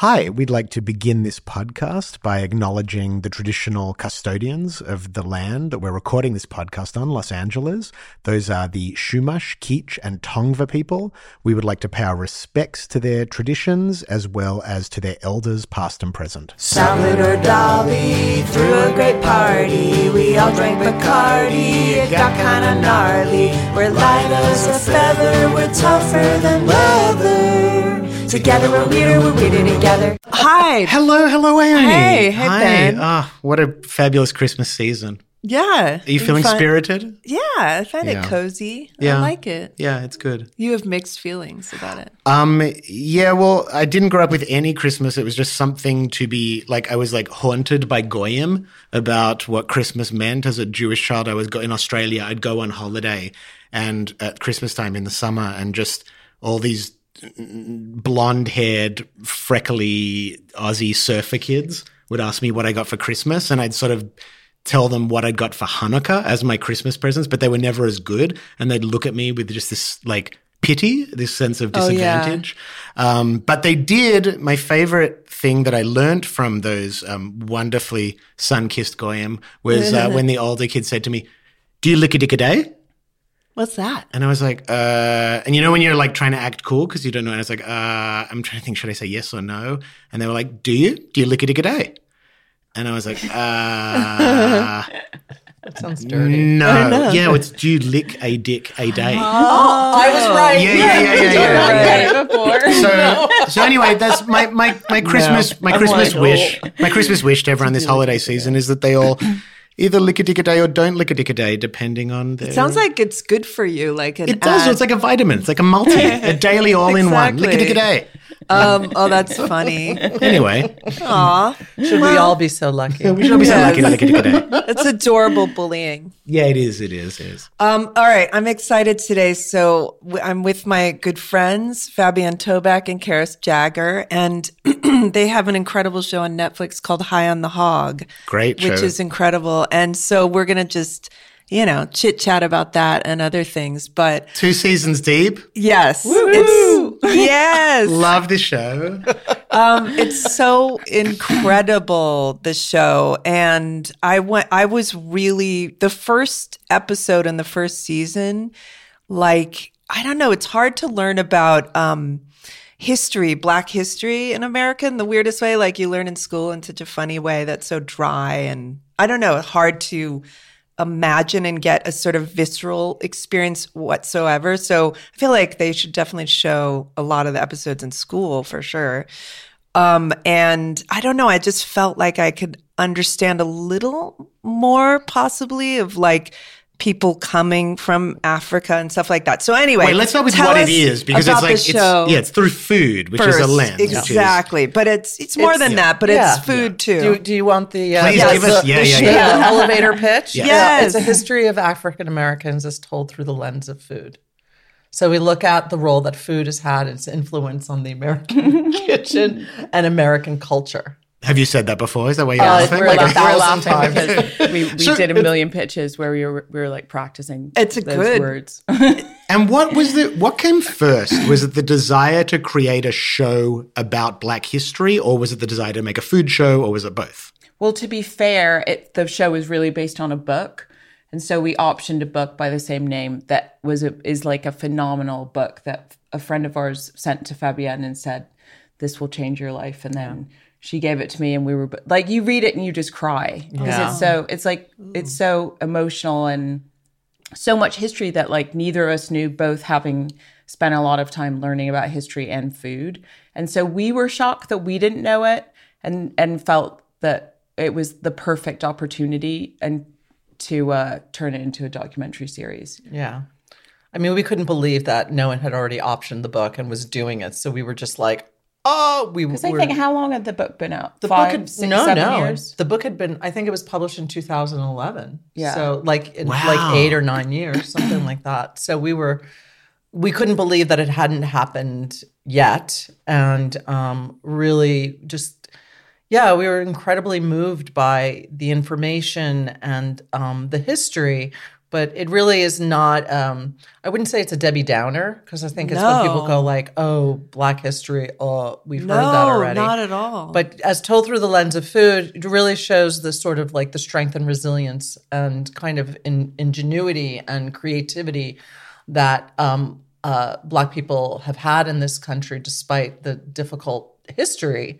Hi, we'd like to begin this podcast by acknowledging the traditional custodians of the land that we're recording this podcast on, Los Angeles. Those are the Chumash, Kizh, and Tongva people. We would like to pay our respects to their traditions as well as to their elders, past and present. Salvador Dali threw a great party. We all drank Bacardi. It got kinda gnarly. We're light as a feather. We're tougher than leather. Together we're weirder. We're weirder together. Hi. Hello, hello, Amy. Hey, hey, Hi. Ben. Ah, what a fabulous Christmas season. Yeah. Are you feeling Fun- spirited? Yeah, I find Yeah. it cozy. Yeah. I like it. Yeah, it's good. You have mixed feelings about it. Um, yeah, well, I didn't grow up with any Christmas. It was just something to be like, I was like haunted by Goyim about what Christmas meant. As a Jewish child, I was go- in Australia. I'd go on holiday and at Christmas time in the summer and just all these blonde haired, freckly Aussie surfer kids would ask me what I got for Christmas. And I'd sort of tell them what I'd got for Hanukkah as my Christmas presents, but they were never as good. And they'd look at me with just this like pity, this sense of Oh, yeah. disadvantage. Um, but they did. My favorite thing that I learned from those um, wonderfully sun kissed Goyim was uh, when the older kid said to me, Do you lick a dick a day? What's that? And I was like, uh, and you know when you're like trying to act cool because you don't know, and I was like, uh, I'm trying to think, should I say yes or no? And they were like, Do you? Do you lick a dick a day? And I was like, uh, That sounds dirty. no, yeah, it's do you lick a dick a day? Oh, I was right. Yeah, yeah, yeah, yeah, yeah, yeah. before. So, so anyway, that's my my my Christmas my I'm Christmas like, wish. oh. My Christmas wish to everyone this holiday season is that they all either lick a dick a day or don't lick a dick a day, depending on the. It sounds like it's good for you. Like an it does. ad. It's like a vitamin. It's like a multi, a daily all in one. Lick a dick a day. um, oh, that's funny. Anyway, Aw, Should we all be so lucky? we should all be saying lick a lick a dick a day. that's adorable bullying. Yeah, it is. It is. It is. Um, all right, I'm excited today. So I'm with my good friends Fabienne Toback and Karis Jagger, and they have an incredible show on Netflix called High on the Hog, Great which is incredible. And so we're gonna just, you know, chit chat about that and other things. But Two seasons deep. yes, it's yes, Love the show. um, it's so incredible the show, and I went. I was really the first episode in the first season. Like I don't know, it's hard to learn about um, history, Black history in America in the weirdest way. Like you learn in school in such a funny way that's so dry and I don't know, hard to imagine and get a sort of visceral experience whatsoever. So I feel like they should definitely show a lot of the episodes in school for sure. Um, and I don't know, I just felt like I could understand a little more possibly of like people coming from Africa and stuff like that. So anyway, Wait, let's start with what it is because it's like the show it's yeah, it's through food, which is a lens. which is- Exactly. But it's it's more than that, but Yeah. it's food too. Do, do you want the, uh, Please yes, give us- the, yeah, the yeah, the elevator pitch? Yes. Yes. It's a history of African Americans as told through the lens of food. So we look at the role that food has had, its influence on the American kitchen and American culture. Have you said that before? Is that why you're Uh, laughing? we're Like, like- we're thousand laughing because we, we So did a million pitches where we were we were like practicing. It's a those good- words. and what was the what came first? Was it the desire to create a show about Black history, or was it the desire to make a food show, or was it both? well, to be fair, it, the show was really based on a book, and so we optioned a book by the same name that was a, is like a phenomenal book that a friend of ours sent to Fabienne and said, "This will change your life," and then. She gave it to me, and we were like, "You read it and you just cry because Yeah. it's so it's like it's so emotional and so much history that like neither of us knew both having spent a lot of time learning about history and food and so we were shocked that we didn't know it and and felt that it was the perfect opportunity and to uh, turn it into a documentary series Yeah. I mean, we couldn't believe that no one had already optioned the book and was doing it. So we were just like, oh, we Because I think how long had the book been out? the Five, book had six, no, seven no. years. The book had been. I think it was published in 2011. Yeah. So like in Wow. like eight or nine years, something like that. So we were, we couldn't believe that it hadn't happened yet, and um, really just, yeah, we were incredibly moved by the information and um, the history. But it really is not. Um, I wouldn't say it's a Debbie Downer because I think it's when people go like, "Oh, Black History." Oh, we've no, heard that already. not at all. But as told through the lens of food, it really shows the sort of like the strength and resilience and kind of in, ingenuity and creativity that um, uh, Black people have had in this country despite the difficult history.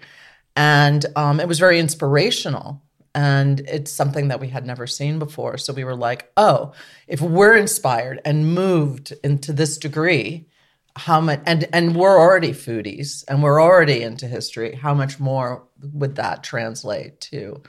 And um, it was very inspirational. And it's something that we had never seen before. So we were like, oh, if we're inspired and moved into this degree, how much and and we're already foodies and we're already into history how much more would that translate to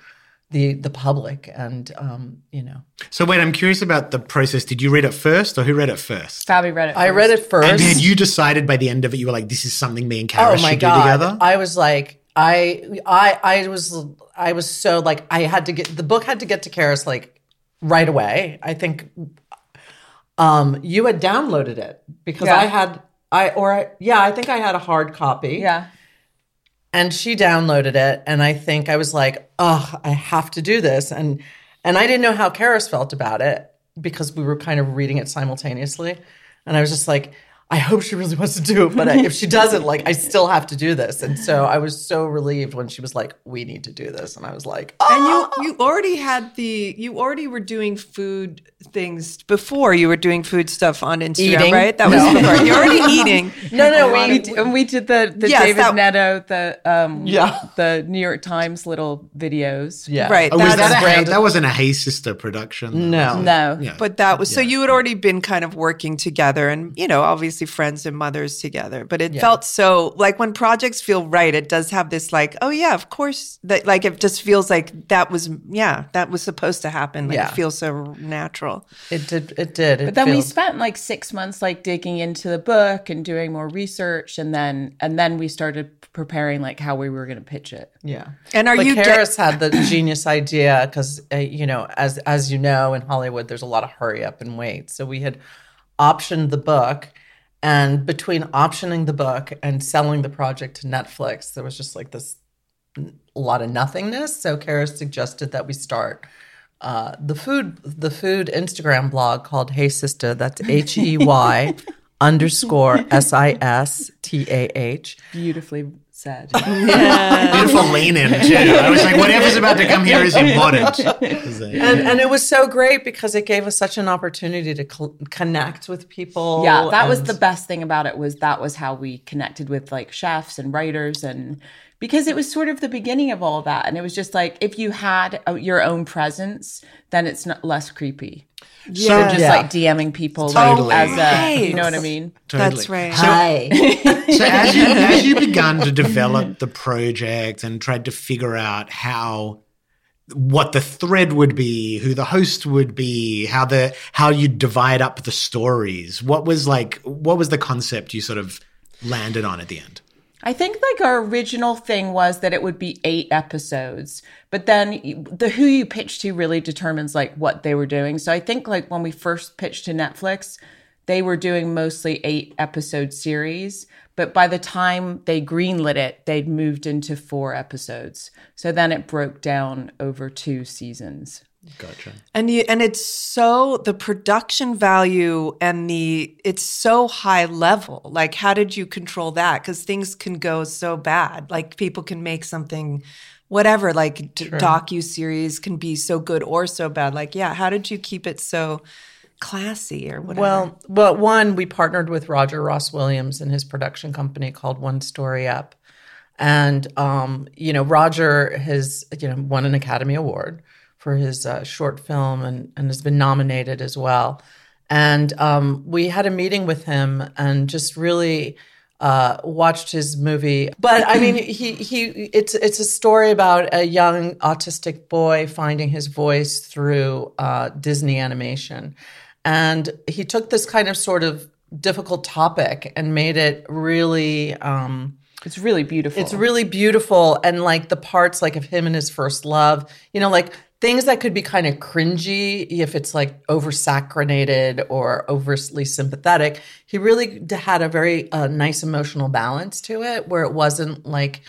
the the public and um you know So wait, I'm curious about the process. Did you read it first, or who read it first? Fabi read it. first. i read it first And had you decided by the end of it, you were like, "This is something me and Kara oh my should god do together." i was like i i i was i was so like i had to get the book had to get to Karis like right away i think um you had downloaded it because Yeah. i had i or I, yeah i think i had a hard copy Yeah. and she downloaded it and i think i was like oh i have to do this and and i didn't know how Karis felt about it because we were kind of reading it simultaneously and i was just like i hope she really wants to do it but I, if she doesn't like i still have to do this. And so i was so relieved when she was like we need to do this. And i was like oh and you ah! you already had the you already were doing food things before you were doing food stuff on Instagram, Eating? right? That was No. before. You're already eating. no no We, we d- and we did the the Yes, David that- Netto the um Yeah. the New York Times little videos. yeah Right. Oh, was that's that a hey, that wasn't a Hey Sistah production? no No. Yeah. But that was so you had already been kind of working together and, you know, obviously friends and mothers together. But it felt so like when projects feel right, it does have this like, oh, yeah, of course. That like it just feels like that was, yeah, that was supposed to happen. Like Yeah. it feels so natural. It did it did But then we spent like six months like digging into the book and doing more research, and then and then we started preparing like how we were going to pitch it. Yeah. And are but you get- Karis had the genius idea because uh, you know, as as you know, in Hollywood, there's a lot of hurry up and wait. So we had optioned the book, and between optioning the book and selling the project to Netflix, there was just like this a lot of nothingness. So Karis suggested that we start. Uh, the food the food Instagram blog called Hey Sistah. That's H E Y underscore S I S T A H. Beautifully said. Yeah. Beautiful lean in too. I was like, whatever's about to come here is important. and, and it was so great because it gave us such an opportunity to cl- connect with people. yeah, that was the best thing about it was that was how we connected with like chefs and writers and because it was sort of the beginning of all that and it was just like if you had a, your own presence then it's not less creepy. So Just Yeah. like DMing people Totally. as a, you know what I mean? That's right. Hi. So as you as you begun to develop the project and tried to figure out how what the thread would be, who the host would be, how the how you divide up the stories, what was like what was the concept you sort of landed on at the end? I think like our original thing was that it would be eight episodes, but then the who you pitch to really determines like what they were doing. So I think like when we first pitched to Netflix, they were doing mostly eight episode series, but by the time they greenlit it, they'd moved into four episodes. So then it broke down over two seasons. Gotcha. And you and it's so the production value and the it's so high level. Like how did you control that? Cuz things can go so bad. Like people can make something whatever like d- docu series can be so good or so bad. Like yeah, how did you keep it so classy or whatever? Well, well, one, we partnered with Roger Ross Williams and his production company called One Story Up. And, um, you know, Roger has, you know, won an Academy Award for his uh, short film and, and has been nominated as well. And um, we had a meeting with him and just really uh, watched his movie. But I mean, he he it's it's a story about a young autistic boy finding his voice through uh, Disney animation. and he took this kind of sort of difficult topic and made it really. Um, It's really beautiful. it's really beautiful and like the parts like of him and his first love, you know, like things that could be kind of cringy if it's like oversaccharinated or overly sympathetic. He really had a very uh, nice emotional balance to it where it wasn't like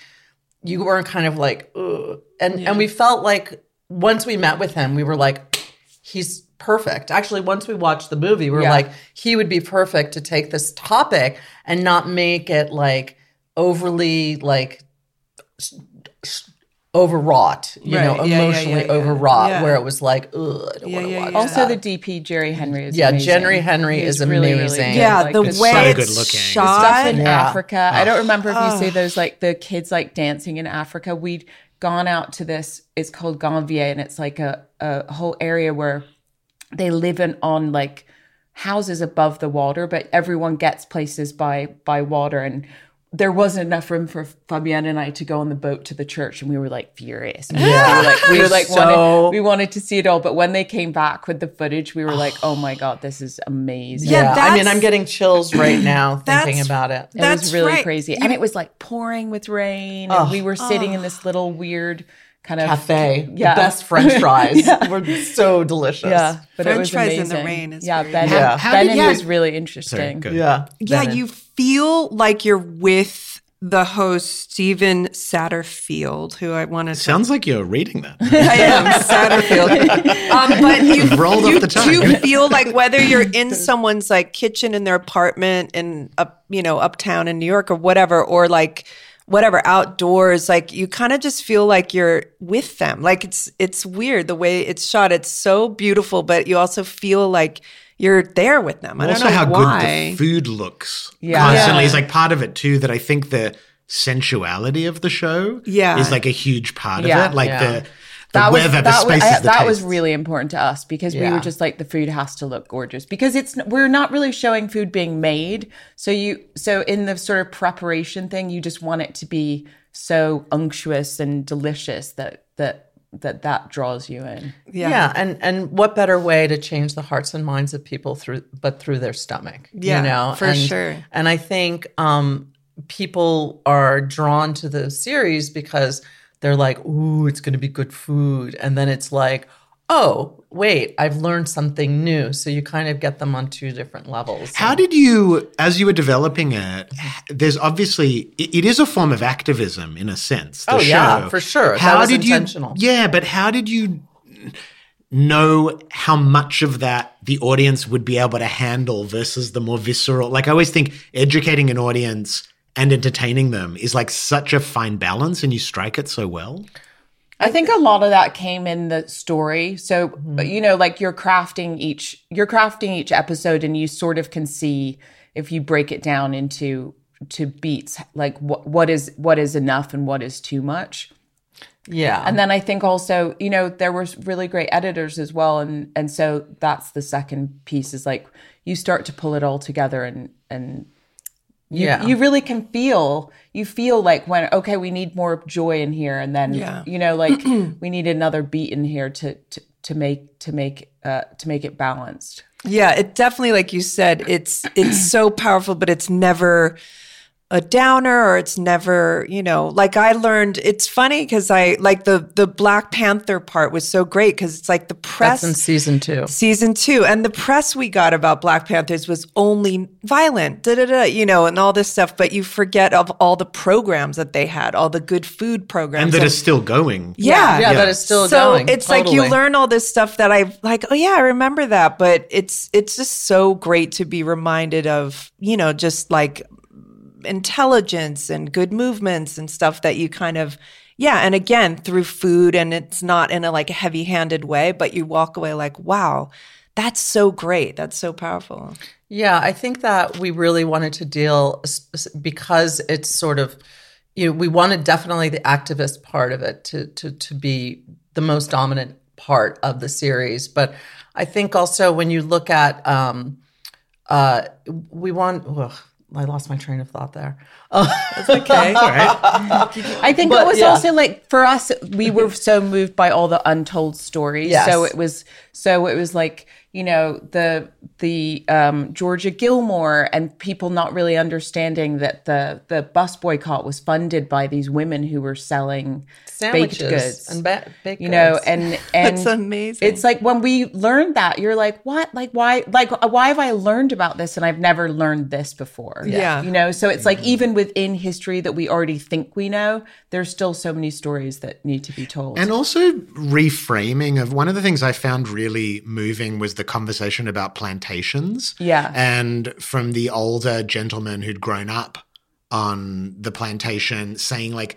you weren't kind of like Ugh. and and we felt like once we met with him, we were like he's perfect. Actually, once we watched the movie, we were Yeah. like, he would be perfect to take this topic and not make it like overly like overwrought, you know, Right. Yeah, yeah, emotionally yeah, yeah. overwrought, Yeah. where it was like, ugh, I don't Yeah, want to yeah, watch yeah. also that. the DP Jerry Henry is Yeah, amazing. Jerry Henry He's is amazing. good. Yeah, Like, the way so it's good looking. shot. stuff in Yeah. Africa. I don't remember if you say those like the kids like dancing in Africa. We'd gone out to this. It's called Ganvie, and it's like a a whole area where they live in on like houses above the water, but everyone gets places by by water and. There wasn't enough room for Fabienne and I to go on the boat to the church, and we were like furious. Yeah, we were like, we were like So- wanted, we wanted to see it all. But when they came back with the footage, we were like, "Oh my god, this is amazing!" Yeah, yeah, I mean, I'm getting chills right now thinking about it. It was really right. crazy. You- and it was like pouring with rain. And we were sitting in this little weird kind of Cafe, Yeah. the best French fries were so delicious. Yeah. But it French was fries in the rain is yeah, very Ben, good. Yeah. How Ben did- yeah. was really interesting. good. yeah, Yeah, Bennett. you feel like you're with the host Stephen Satterfield, who I want to Sounds like you're reading that. I am Satterfield. um, but you, Rolled off you the tongue. do feel like whether you're in someone's like kitchen in their apartment in up, you know, uptown in New York or whatever, or like whatever outdoors, like you kind of just feel like you're with them. Like it's it's weird the way it's shot. It's so beautiful, but you also feel like you're there with them. I don't also know how why. good the food looks Yeah. constantly Yeah. is like part of it too that i think the sensuality of the show Yeah. is like a huge part Yeah. of it like Yeah. the, the That was, weather the that, was, spaces I- uh, the that was really important to us because we were just like the food has to look gorgeous because it's we're not really showing food being made so you so in the sort of preparation thing you just want it to be so unctuous and delicious that that that that draws you in Yeah. yeah. and and what better way to change the hearts and minds of people through but through their stomach? Yeah, you know, for and, sure. And I think um, people are drawn to the series because they're like, "Ooh, it's going to be good food," and then it's like, "Oh, wait, I've learned something new." So you kind of get them on two different levels. how did you as you were developing it there's obviously it, it is a form of activism in a sense the Oh, yeah, for sure. How did intentional. you yeah but how did you know how much of that the audience would be able to handle versus the more visceral like i always think educating an audience and entertaining them is like such a fine balance and you strike it so well I think a lot of that came in the story. So, mm-hmm. you know, like you're crafting each you're crafting each episode and you sort of can see if you break it down into to beats like what what is what is enough and what is too much. Yeah, And then I think also, you know, there were really great editors as well and and so that's the second piece is like you start to pull it all together and and you, Yeah. you really can feel you feel like when okay we need more joy in here and then Yeah. you know like we need another beat in here to to, to make to make uh to make it balanced Yeah, it definitely, like you said, it's it's so powerful, but it's never a downer or it's never, you know, like I learned. It's funny because I like the the Black Panther part was so great because it's like the press that's in season two. season two and the press we got about Black Panthers was only violent, da da da, you know, and all this stuff. But you forget of all the programs that they had, all the good food programs, and that is still going yeah, Yeah, that is still so going. it's like you learn all this stuff that I like. Oh yeah, I remember that. But it's it's just so great to be reminded of. You know, just like intelligence and good movements and stuff that you kind of yeah. And again, through food, and it's not in a like heavy handed way, but you walk away like, wow, that's so great. That's so powerful. Yeah, I think that we really wanted to deal because it's sort of you know we wanted definitely the activist part of it to to to be the most dominant part of the series, but I think also when you look at um uh we want ugh, I lost my train of thought there. It's Okay. i think But, it was yeah. also like for us we were so moved by all the untold stories Yes. so it was so it was like you know the the um, Georgia Gilmore and people not really understanding that the the bus boycott was funded by these women who were selling Sandwiches baked goods and ba- baked you know goods. and and That's amazing. it's like when we learned that you're like what like why like why have I learned about this and I've never learned this before Yeah. you know so it's like even within history that we already think we know there's still so many stories that need to be told And also reframing of one of the things I found really moving was the conversation about plantations. Yeah. And from the older gentleman who'd grown up on the plantation saying like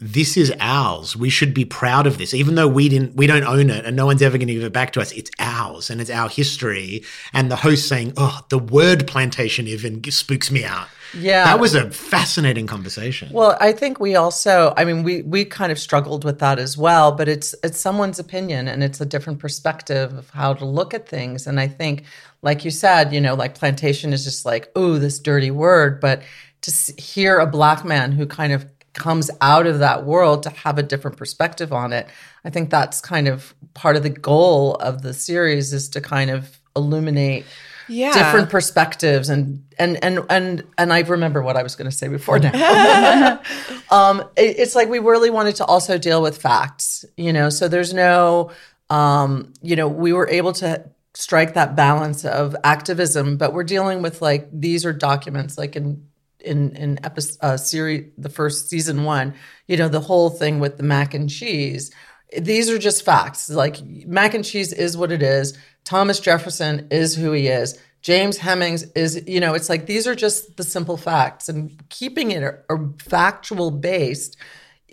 this is ours. We should be proud of this, even though we didn't, we don't own it, and no one's ever going to give it back to us. It's ours, and it's our history. And the host saying, "Oh, the word plantation even spooks me out." Yeah. that was a fascinating conversation. Well, I think we also, I mean, we we kind of struggled with that as well, but it's it's someone's opinion and it's a different perspective of how to look at things. And I think, like you said, you know, like plantation is just like, oh, this dirty word, but to hear a black man who kind of comes out of that world to have a different perspective on it, I think that's kind of part of the goal of the series is to kind of illuminate Yeah. different perspectives and and and and and I remember what I was going to say before now. um, it- it's like we really wanted to also deal with facts, you know. So there's no, um, you know, we were able to strike that balance of activism, but we're dealing with like these are documents, like in in in episode uh, series the first season one, you know, the whole thing with the mac and cheese. These are just facts. Like mac and cheese is what it is. Thomas Jefferson is who he is. James Hemings is, you know, it's like these are just the simple facts and keeping it a factual based.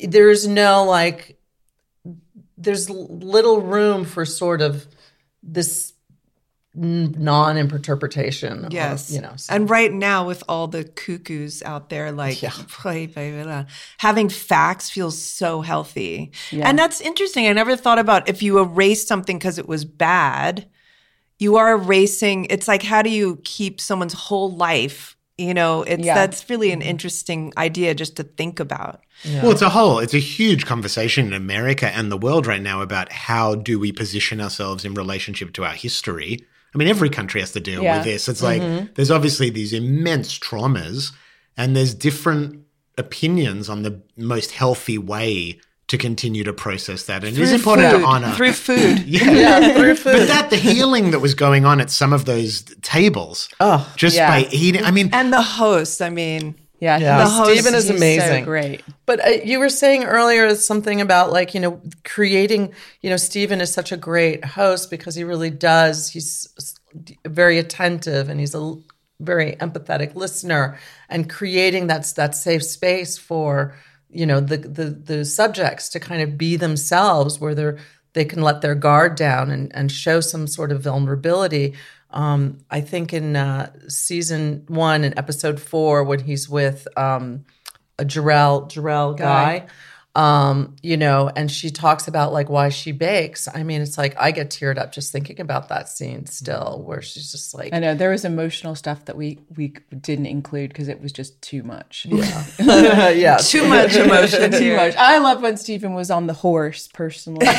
There's no like, there's little room for sort of this non interpretation. Yes. you know, so- And right now, with all the cuckoos out there, like having facts feels so healthy. And that's interesting. I never thought about if you erase something because it was bad, you are erasing. It's like, how do you keep someone's whole life? You know, it's Yeah. that's really an mm-hmm. interesting idea just to think about. Well, it's a whole, it's a huge conversation in America and the world right now about how do we position ourselves in relationship to our history. I mean, every country has to deal Yeah. with this. It's like mm-hmm. there's obviously these immense traumas, and there's different opinions on the most healthy way to continue to process that. And it is important food, to honor through food. yeah. yeah, through food. But that the healing that was going on at some of those tables, Oh, just yeah. by eating. I mean, and the host, I mean, yeah, Yeah. he's- The host- Stephen is amazing. so great But uh, you were saying earlier something about like, you know, creating, you know, Stephen is such a great host because he really does. He's very attentive and he's a very empathetic listener and creating that's that safe space for, you know, the, the, the subjects to kind of be themselves where they're, they can let their guard down and, and show some sort of vulnerability. Um, I think in uh, season one and episode four, when he's with um, a Jerrelle Jerrelle Guy. Um, you know, and she talks about like why she bakes. I mean, it's like I get teared up just thinking about that scene still, where she's just like, I know there was emotional stuff that we we didn't include because it was just too much. Yeah, yeah, too much emotion too here. much. I love when Stephen was on the horse. Personally, there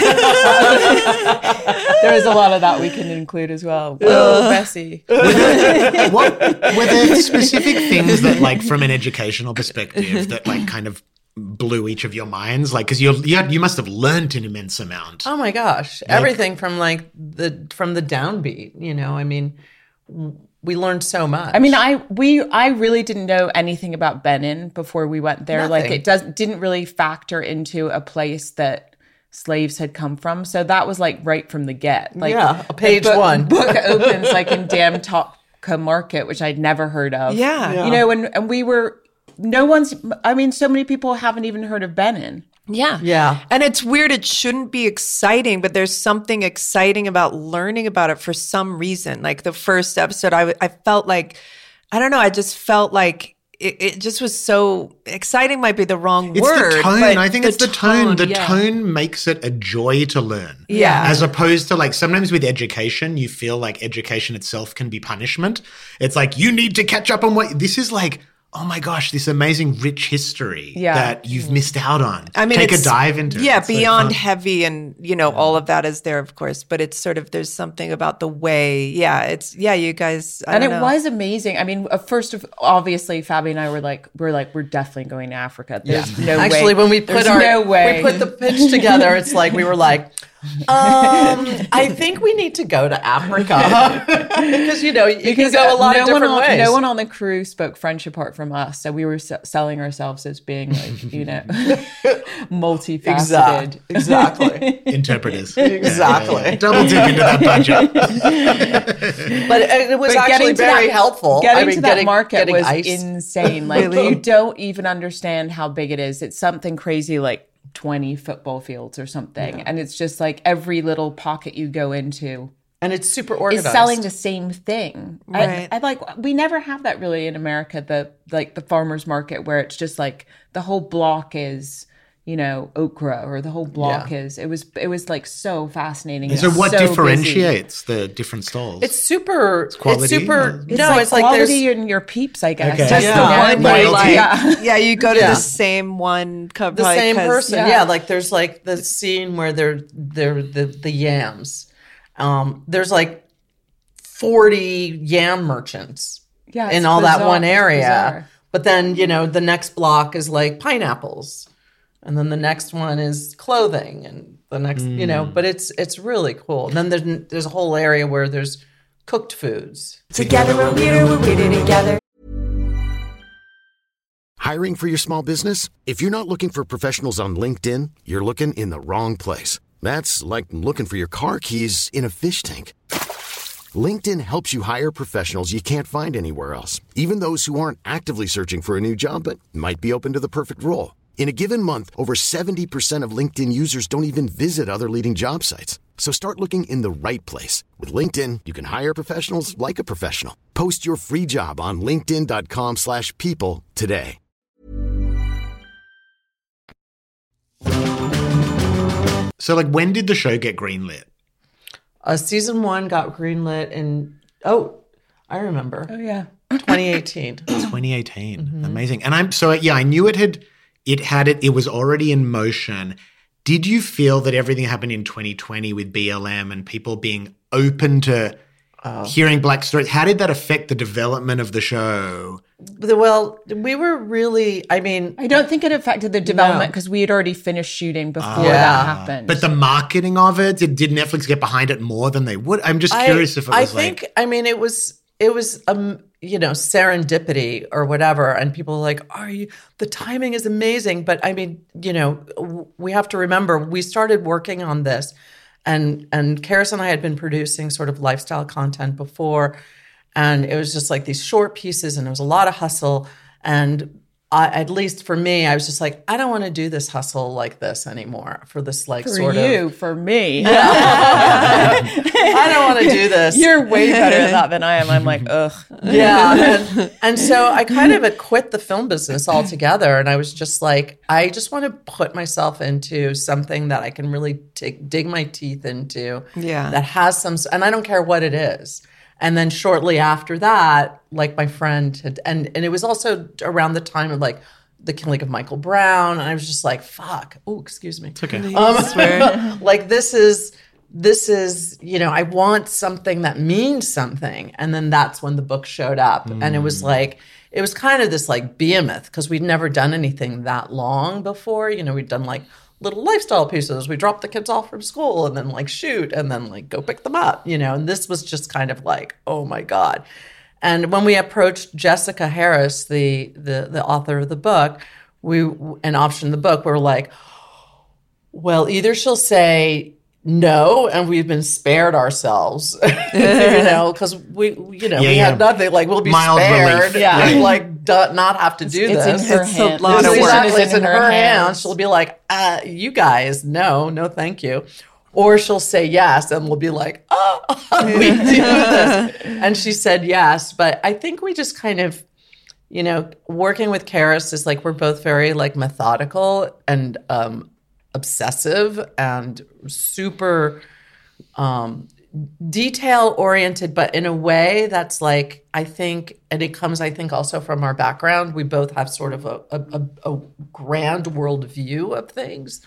was a lot of that we can include as well. Oh, Bessie. what were there specific things that like from an educational perspective that like kind of blew each of your minds like because you you, had, you must have learned an immense amount Oh my gosh, everything from like the from the downbeat. You know, I mean, we learned so much. I mean, I we I really didn't know anything about Benin before we went there. Like it does didn't really factor into a place that slaves had come from. So that was like right from the get. Like Yeah, page book- one. book opens like in Dantokpa Market, which I'd never heard of. Yeah. you know, and and we were no one's. I mean, so many people haven't even heard of Benin. Yeah. Yeah. And it's weird. It shouldn't be exciting, but there's something exciting about learning about it for some reason. Like the first episode, I, I felt like, I don't know, I just felt like it, it just was so exciting, might be the wrong it's word. the tone but i think it's the tone, the yeah. tone makes it a joy to learn Yeah. as opposed to like sometimes with education you feel like education itself can be punishment it's like you need to catch up on what this is like oh my gosh, this amazing rich history Yeah. that you've missed out on. I mean, take a dive into it. Yeah, It's really beyond fun. heavy and you know all of that is there, of course. But it's sort of there's something about the way. Yeah, it's yeah. You guys, I and it don't know. was amazing. I mean, uh, first of obviously, Fabi and I were like, we're like, we're definitely going to Africa. There's no way. Actually, when we put There's our no way. we put the pitch together, it's like we were like, um, I think we need to go to Africa because you know you can go a lot no of different one on, ways. No one on the crew spoke French apart from us, so we were s- selling ourselves as being like, you know, multifaceted. exactly, exactly. interpreters. Exactly. Yeah, yeah. Double dip into that budget. But it, it was But actually getting very that- helpful. Getting I mean, to that getting, market getting was ice. insane. Like Really? you don't even understand how big it is. It's something crazy like 20 football fields or something. And it's just like every little pocket you go into and it's super is organized. selling the same thing. Right. I, I like we never have that really in America, the like the farmers market where it's just like the whole block is you know okra or the whole block Yeah. is it was it was like so fascinating So and what busy. differentiates the different stalls? It's super. It's, quality? super. It's no, like it's like quality there's. in your peeps, I guess. Okay. Just Yeah. the Yeah. one Loyalty. like, yeah. yeah, you go to Yeah. the same one co- the same person. yeah. Yeah. like there's like the scene where they're they're the the yams. Um, there's like forty yam merchants Yeah, in it's all that one area. bizarre. But then you know the next block is like pineapples, and then the next one is clothing, and the next you know. Mm. But it's it's really cool. And then there's there's a whole area where there's cooked foods. Together we're weirder, we're weirder together. Hiring for your small business? If you're not looking for professionals on LinkedIn, you're looking in the wrong place. That's like looking for your car keys in a fish tank. LinkedIn helps you hire professionals you can't find anywhere else, even those who aren't actively searching for a new job but might be open to the perfect role. In a given month, over 70% of LinkedIn users don't even visit other leading job sites. So start looking in the right place. With LinkedIn, you can hire professionals like a professional. Post your free job on linkedin.com/people slash people today. so, like, when did the show get greenlit? Uh, season one got greenlit in oh, I remember Oh yeah. 2018. 2018. Mm-hmm. Amazing. And I'm so yeah, I knew it had it had it. It was already in motion. Did you feel that everything happened in 2020 with BLM and people being open to Oh. hearing black stories? How did that affect the development of the show? Well, we were really. I mean, I don't think it affected the development because we had already finished shooting before Yeah. that happened. But the marketing of it, did, did Netflix get behind it more than they would? I'm just I- curious if it I was think. like I mean, it was. It was um, you know, serendipity or whatever, and people like, "Are you?" The timing is amazing, but I mean, you know, we have to remember we started working on this, and and Karis and I had been producing sort of lifestyle content before, and it was just like these short pieces, and it was a lot of hustle, and. I, at least for me, I was just like, I don't want to do this hustle like this anymore. For this, like, for sort you, of, for me, I don't want to do this. you're way better at that than I am. I'm like, ugh. yeah and, and so i kind of quit the film business altogether and i was just like i just want to put myself into something that i can really take, dig my teeth into Yeah. that has some and i don't care what it is and then shortly after that like my friend had and and it was also around the time of like the killing of michael brown. And i was just like fuck. Oh excuse me. It's okay. um, like this is this is you know i want something that means something. And then that's when the book showed up. And it was like it was kind of this like behemoth because we'd never done anything that long before. You know we'd done like little lifestyle pieces. We drop the kids off from school and then like shoot and then like go pick them up you know? And this was just kind of like oh my god. And when we approached Jessica Harris, the the, the author of the book, we and optioned the book, we were like, well, either she'll say no, and we've been spared ourselves, you know, because we, you know, Yeah, we yeah. had nothing. Like we'll be Mild spared, relief. Yeah. and, like do, not have to do it's this. in her It's a hands. lot The of work. decision Exactly, it's in her hands. hands. She'll be like, uh, "You guys, no, no, thank you," or she'll say yes, and we'll be like, "Oh, we do this," and she said yes. But I think we just kind of, you know, working with Karis is like we're both very like methodical and um, obsessive and super um, detail oriented, but in a way that's like I think, and it comes I think also from our background. We both have sort of a a, a, grand world view of things,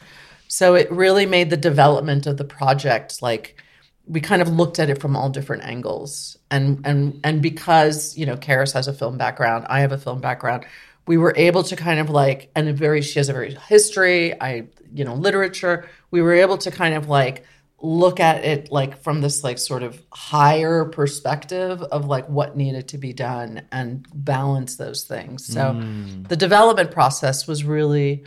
so it really made the development of the project like we kind of looked at it from all different angles and and and because you know Karis has a film background I have a film background we were able to kind of like and a very she has a very history I you know literature we were able to kind of like look at it like from this like sort of higher perspective of like what needed to be done and balance those things so mm. the development process was really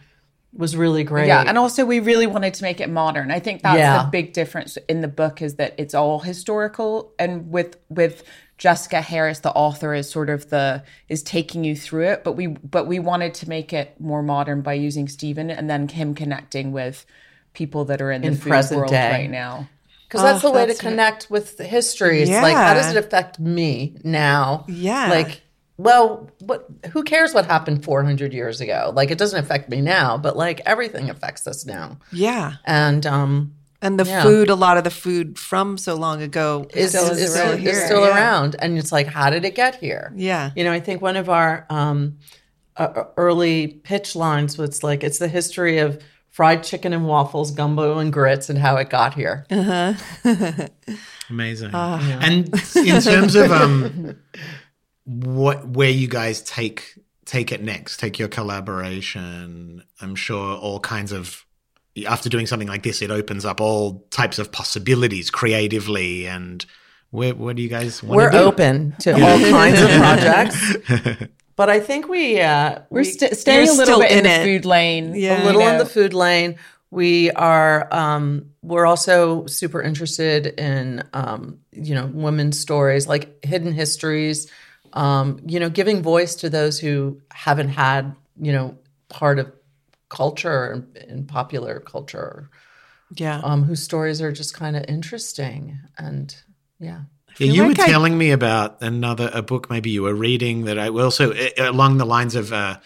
was really great Yeah, and also we really wanted to make it modern. I think that's Yeah. the big difference in the book is that it's all historical, and with with Jessica Harris, the author, is sort of the is taking you through it. But we but we wanted to make it more modern by using Stephen and then him connecting with people that are in the In food present world day. right now. because that's Oh, the way to that's right. connect with the history. It's like, how does it affect me now? Yeah. Like, well, what? Who cares what happened 400 years ago? Like, it doesn't affect me now, but like everything affects us now. Yeah. And um, And the Yeah. food, a lot of the food from so long ago is still is, is still, still is here. still yeah. around. And it's like, how did it get here? Yeah. You know, I think one of our um, uh, early pitch lines was like, it's the history of fried chicken and waffles, gumbo and grits, and how it got here. Amazing. And in terms of um, what where you guys take take it next, take your collaboration. I'm sure all kinds of after doing something like this, it opens up all types of possibilities creatively. And where where do you guys want to We're to do? open to all kinds of projects. But I think we uh, We're st- staying a You're little bit in, in the it. food lane. Yeah. a little you in the food lane. We are um, we're also super interested in um, you know women's stories like hidden histories. Um, you know, giving voice to those who haven't had you know part of culture and, and popular culture, Yeah. um, whose stories are just kind of interesting and yeah. Yeah, you like were I- telling me about another a book maybe you were reading that I also uh, along the lines of uh,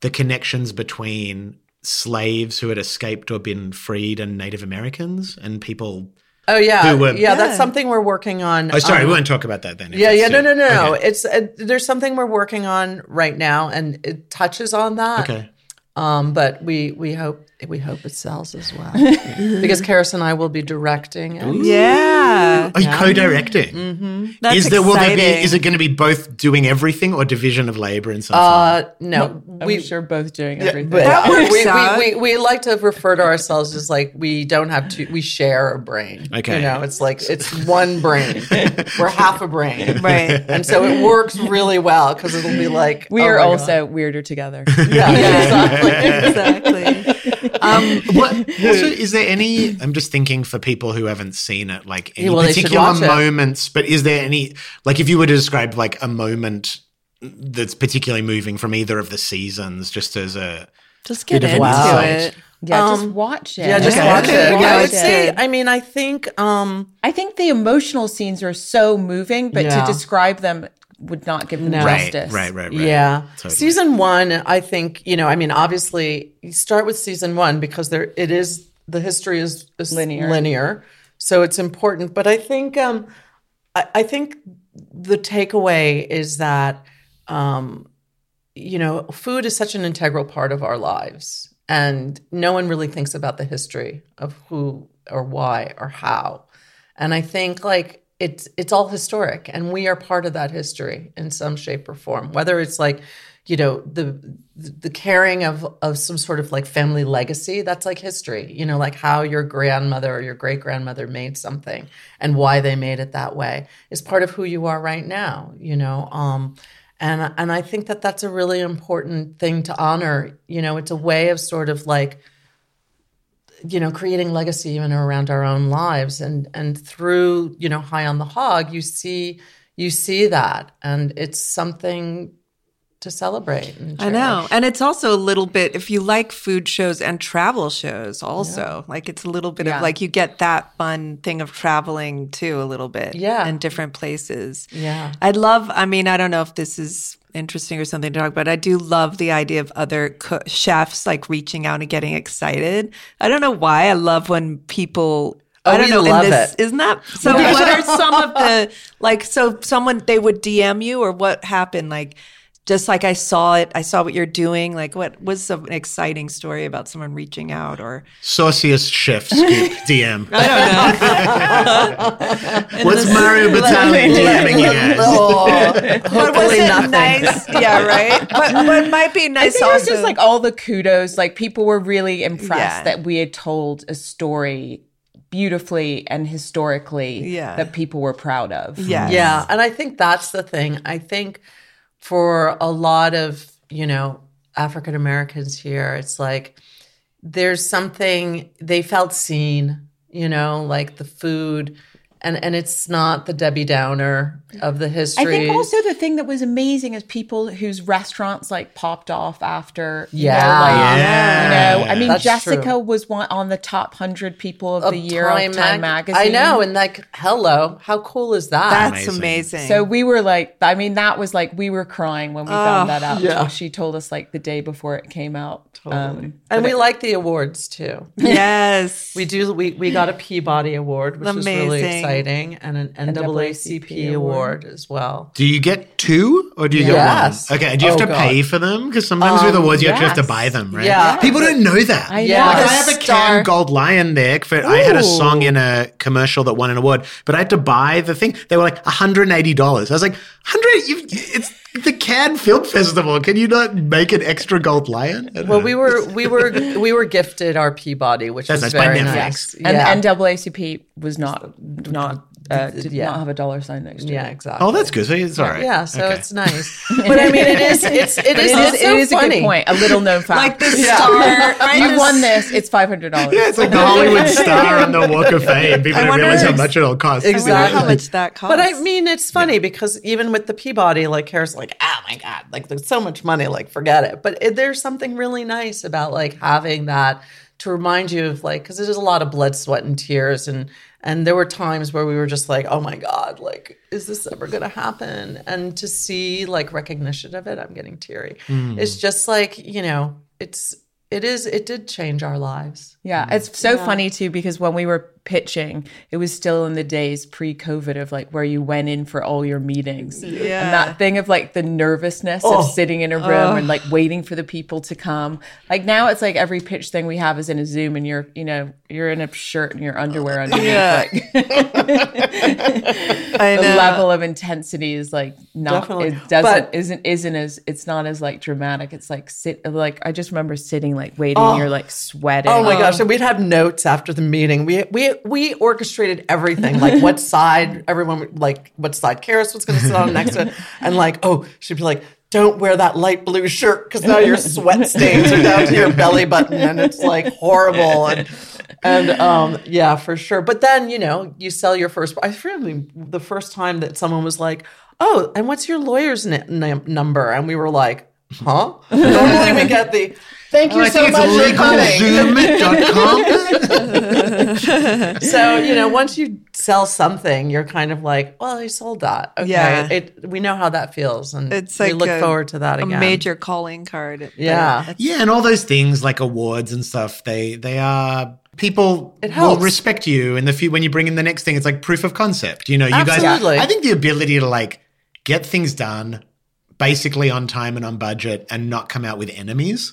the connections between slaves who had escaped or been freed and Native Americans and people. Oh yeah, Who were- yeah, That's something we're working on. Oh, sorry, um, we won't talk about that then. Yeah, yeah, no, too- no, no, no. Okay. It's uh, there's something we're working on right now, and it touches on that. Okay. Um, but we we hope we hope it sells as well because Karis and I will be directing. it. Yeah. Are you co-directing? Mm-hmm. That's is there will there be? Is it going to be both doing everything or division of labor in some form? Uh, no, I'm we. sure both doing everything. But That works we, out. we, we, we like to refer to ourselves as like we don't have to we share a brain. Okay. You know, it's like it's one brain. We're half a brain. Right. And so it works really well because it'll be like we oh are my God. also weirder together. yeah, exactly. exactly. Um, what, also, is there any? I'm just thinking for people who haven't seen it, like any well, particular watch it. moments. But is there any, like, if you were to describe like a moment that's particularly moving from either of the seasons, just as a Just get Bit of into insight. it. Yeah, Um, just watch it. Yeah, just Okay. watch it. okay. I would Watch say. I mean, I think, um, I think the emotional scenes are so moving, but Yeah. to describe them would not give them No. right, justice. right, right, right. yeah. Totally. Season one, I think, you know, I mean, obviously, you start with season one because there it is the history is, is Linear. linear, so it's important. But I think, um, I, I think the takeaway is that, um, you know, food is such an integral part of our lives, and no one really thinks about the history of who or why or how. And I think like it's it's all historic, and we are part of that history in some shape or form. Whether it's like, you know, the the carrying of of some sort of like family legacy, that's like history. You know, like how your grandmother or your great grandmother made something and why they made it that way is part of who you are right now. You know, um, and and I think that that's a really important thing to honor. You know, it's a way of sort of like you know creating legacy even around our own lives and and through you know high on the hog you see you see that and it's something to celebrate and I know. And it's also a little bit, if you like food shows and travel shows, also, like it's a little bit Yeah. of like you get that fun thing of traveling too, a little bit. Yeah. In different places. Yeah. I'd love, I mean, I don't know if this is interesting or something to talk about. I do love the idea of other co- chefs like reaching out and getting excited. I don't know why. I love when people oh, I don't we know. love this, it. Isn't that so? what are some of the like? So someone they would DM you, or what happened? Like, just like I saw it, I saw what you're doing. Like, what was an exciting story about someone reaching out, or Sauciest chef scoop DM. I don't know. What's Mario Batali DMing you guys? Oh, but was it nothing. nice? Yeah, right. But but it might be nice. I nice think it was just like all the kudos. Like people were really impressed Yeah. that we had told a story beautifully and historically Yeah. that people were proud of. yeah, Yeah. And I think that's the thing. I think for a lot of, you know, African Americans here, it's like there's something they felt seen, you know, like the food. And, and it's not the Debbie Downer of the history. I think also the thing that was amazing is people whose restaurants like popped off after. you know, Yeah. like, Yeah. You know, I mean, That's Jessica true. was one on the top hundred people of, Of the year of Time Mag- magazine. I know. And like, hello, how cool is that? that's Amazing. amazing. So we were like, I mean, that was like we were crying when we found that out. yeah. She told us like the day before it came out. Um, and we like the awards too. yes, We do. We, we got a Peabody Award, which was really Amazing. Exciting, and an NAACP NAACP award as well. Do you get two or do you Yes. get one? Okay, and do you have Oh, to God. pay for them? Because sometimes with um, awards you actually have to buy them, right? Yeah. People don't know that. I Yeah. know. Like, I have a star- Cannes Gold Lion there. For, I had a song in a commercial that won an award, but I had to buy the thing. They were like $180. I was like, 100 you, It's the Cannes Film Festival. Can you not make an extra Gold Lion? Well, know. we were we were we were gifted our Peabody, which That's was nice, very Netflix. nice. and yeah. NAACP was not not uh, did Yeah. not have a dollar sign next to yeah, it. exactly. Oh, that's good. So it's all right. Yeah, so Okay. it's nice. But I mean, it is. It's it is. It is, it's so it is a good point. A little known fact. like the star. right? you won this. It's five hundred dollars. Yeah, it's like the Hollywood star on the Walk of Fame. People don't realize how much it all costs. I wonder Exactly. how much that costs. But I mean, it's funny because even with the Peabody, like Karis like, oh my god, like there's so much money, like forget it. But it, there's something really nice about like having that to remind you of like because there's a lot of blood, sweat, and tears, and and there were times where we were just like, oh my god, like is this ever gonna happen? And to see like recognition of it, I'm getting teary. Hmm. It's just like you know, it's it is it did change our lives. Yeah, mm. it's so funny too because when we were pitching, it was still in the days pre-COVID of like where you went in for all your meetings. Yeah. And that thing of like the nervousness of oh. sitting in a room and like waiting for the people to come. Like now it's like every pitch thing we have is in a Zoom and you're, you know, you're in a shirt and your underwear underneath. Yeah. Like I the level of intensity is like not Definitely. it doesn't But- isn't isn't as it's not as like dramatic. It's like sit like I just remember sitting like waiting and you're like sweating. Oh my gosh! And we'd have notes after the meeting. We we we orchestrated everything, like what side everyone like what side Karis was going to sit on next to, it. and like oh she'd be like. Don't wear that light blue shirt because now your sweat stains are down to your belly button and it's like horrible and and um yeah for sure. But then you know you sell your first. I remember the first time that someone was like, "Oh, and what's your lawyer's n- num- number?" And we were like, "Huh?" Normally we get the. Thank you oh, I so much for coming. So you know, once you sell something, you're kind of like, well, I sold that. Okay, Yeah. it we know how that feels, and It's we look a- forward to that a again. major calling card. Yeah. yeah, and all those things like awards and stuff, they they are people will respect you in the few when you bring in the next thing. It's like proof of concept. You know, you Absolutely. guys. I think the ability to like get things done basically on time and on budget and not come out with enemies.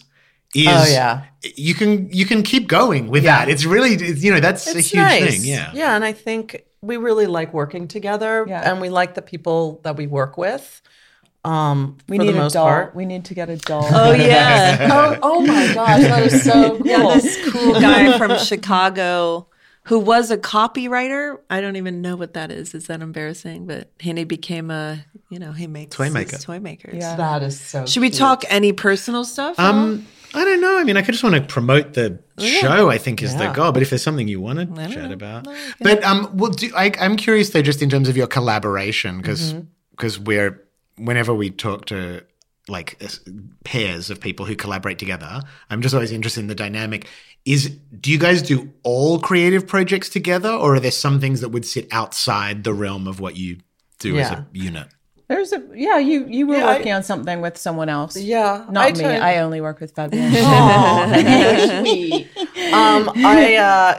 Is, Oh, yeah. you can you can keep going with that. It's really it's, you know that's a huge nice. thing. Yeah, yeah, and I think we really like working together, Yeah. and we like the people that we work with. Um, We for need the most a doll. part. We need to get a doll. Oh yeah. oh, oh my gosh, that is so cool. Yeah, this cool guy from Chicago who was a copywriter. I don't even know what that is. Is that embarrassing? But and he became a, you know, he makes Toy maker. toy makers. Yeah. that is so. Should we cute. talk any personal stuff? Um, I don't know. I mean, I could just want to promote the show. I think is the goal. But if there's something you want to chat about, but um, well, do, I, I'm curious though, just in terms of your collaboration, because because we're whenever we talk to like s- pairs of people who collaborate together, I'm just always interested in the dynamic. Is do you guys do all creative projects together, or are there some things that would sit outside the realm of what you do as a unit? There's a yeah. You you were Yeah, I- working on something with someone else. Yeah, not I me. tried- I only work with Fabienne. um, I uh,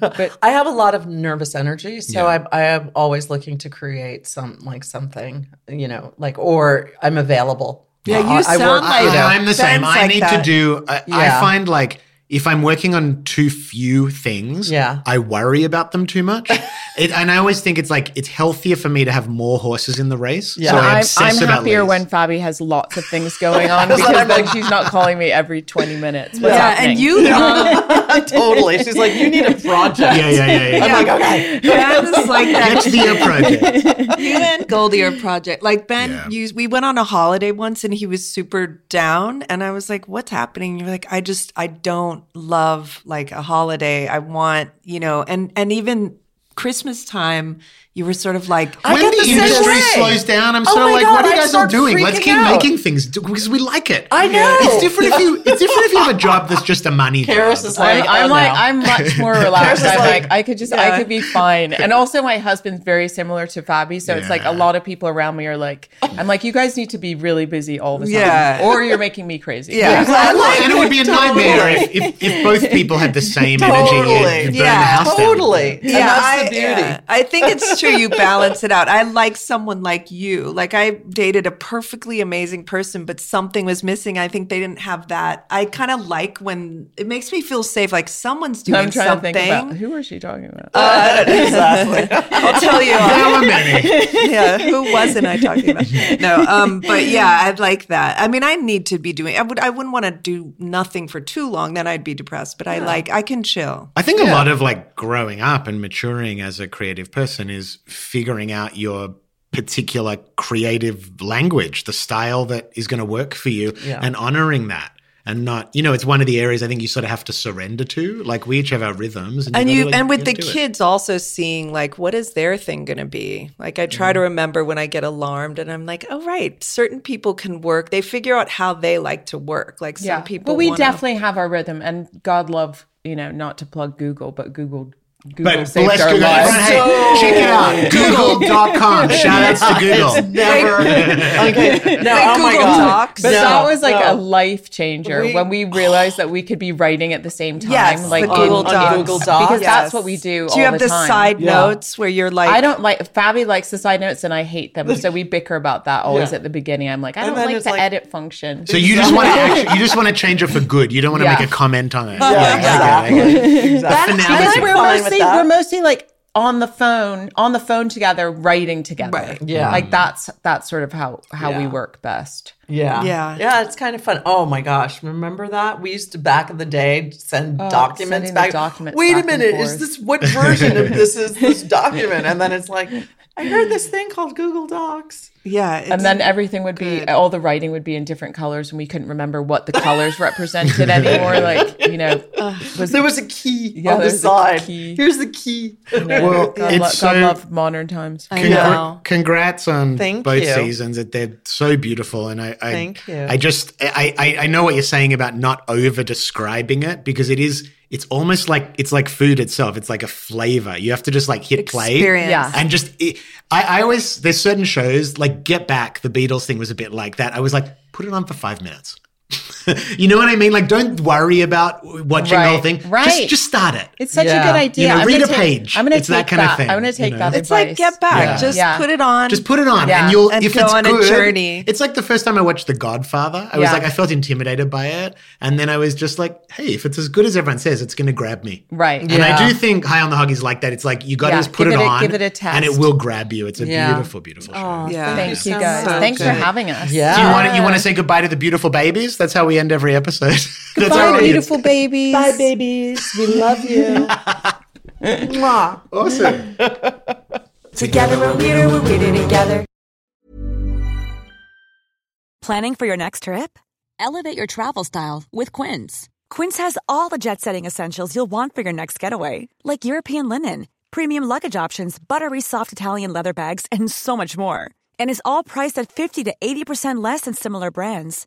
but, I have a lot of nervous energy, so I I am always looking to create some like something, you know, like or I'm available. Yeah, you I- I sound work- like- you know. I, am the same. I like need that. to do. I, Yeah. I find like if I'm working on too few things, Yeah. I worry about them too much. it, and I always think it's like it's healthier for me to have more horses in the race. Yeah. So I I'm, I'm about happier leads. when Fabi has lots of things going on because like she's not calling me every 20 minutes. What's yeah, happening? and you um, love totally. She's like, you need a project. Yeah, yeah, yeah, yeah. I'm like, okay. Ben's like that. Get to your project. you and Goldie are project. Like Ben, Yeah. you we went on a holiday once and he was super down and I was like, What's happening? You're like, I just I don't love like a holiday. I want, you know, and and even Christmas time, you were sort of like I when get the, the industry slows down, I'm Oh sort of like, God, what are you guys all doing? Let's keep out. making things do- because we like it. I know. It's different if you. It's different if you have a job that's just a money Karis job. is like, I'm, I'm oh, like no. I'm much more relaxed. I'm like- like, I could just I could be fine. And also my husband's very similar to Fabi, so it's like a lot of people around me are like I'm like you guys need to be really busy all the time, Yeah. or you're making me crazy. Yeah. and it would be a nightmare if, if, if both people had the same Totally. energy. You'd burn Yeah, the house totally. And that's I, the beauty. yeah. I think it's true. You balance it out. I like someone like you. Like I dated a perfectly amazing person, but something was missing. I think they didn't have that. I kind of like when it makes me feel safe. Like someone's doing I'm trying something. to think about who is she talking about? exactly. I'll tell you. How were many. yeah, who wasn't I talking about? No, um, but yeah, I'd like that. I mean, I need to be doing. I would. I wouldn't want to do nothing for too long. Then I'd be depressed. But I like. I can chill. I think a lot of like growing up and maturing as a creative person is figuring out your particular creative language, the style that is going to work for you, Yeah. and honoring that. And not, you know, it's one of the areas I think you sort of have to surrender to. Like we each have our rhythms, and, and you like, and with the do it. kids also seeing like what is their thing going to be like i try to Mm-hmm. remember when i get alarmed and i'm like oh right certain people can work they figure out how they like to work like some yeah, people but we wanna- definitely have our rhythm, and God love you know not to plug Google, but Google Google But saved bless our Google. lives. Everyone, hey, check it out. Google.com. Shout outs to Google. It's Never. okay. No, Like oh my Google God. Docs. But No, that was like no. a life changer We- when we realized that we could be writing at the same time. Yes, like the Google in- Docs. in- Google Docs. Because Yes. that's what we do. do you all have the, time. side Yeah. notes where you're like I don't like Fabi likes the side notes and I hate them, so we bicker about that always Yeah. at the beginning. I'm like, I don't like the like- edit function. So you just want to you just want to change it for good. You don't want to Yeah. make a comment on it. Yeah, I get it, I get it. exactly. finale. because we're fine with mostly that. we're mostly like on the phone on the phone together writing together. Right. Yeah. like mm-hmm. that's that's sort of how how we work best. Yeah. Yeah. Yeah, it's kind of fun. Oh my gosh. Remember that? We used to back in the day send oh, documents Oh, sending the back. documents Wait back a minute. Is this what version of this is this document? And then it's like, I heard this thing called Google Docs. Yeah And then everything would be all the writing would be in different colors, and we couldn't remember what the colors represented anymore. Like you know, was There was a key Yeah, on the side. key. Here's the key. Well, God, it's lo- so. God love modern times. I Congra- know. congrats on Thank both you. seasons. It, they're so beautiful, and I, I Thank you. I just I, I I know what you're saying about not over describing it because it is. It's almost like it's like food itself. It's like a flavor. You have to just like hit play. Yeah. And just, it, I, I always, there's certain shows like Get Back, the Beatles thing was a bit like that. I was like, put it on for five minutes. you know what I mean? Like, don't worry about watching the whole Right, thing. Just, right. just start it. It's such Yeah. a good idea. You know, read a take- page. I'm gonna It's take that kind of thing, I'm gonna take you that. know? it's like get back Yeah. just Yeah. put it on Just put it on, Yeah. and you'll And if go it's on a journey. It's like the first time I watched The Godfather. I was like, I felt intimidated by it, and then I was just like, hey, if it's as good as everyone says, it's going to grab me. Right. And I do think High on the Hog is like that. It's like you got to Yeah, just put give it, it a- on, give it a test. and it will grab you. It's a beautiful, beautiful show. yeah Thank you guys. Thanks for having us. Yeah. Do you want you want to say goodbye to the beautiful babies? That's how we end every episode. That's our Bye, audience. beautiful babies. Bye, babies. We love you. Mwah. Awesome. Together we're weirder, we're weirder together. Planning for your next trip? Elevate your travel style with Quince. Quince has all the jet setting essentials you'll want for your next getaway, like European linen, premium luggage options, buttery soft Italian leather bags, and so much more. And is all priced at 50 to 80% less than similar brands.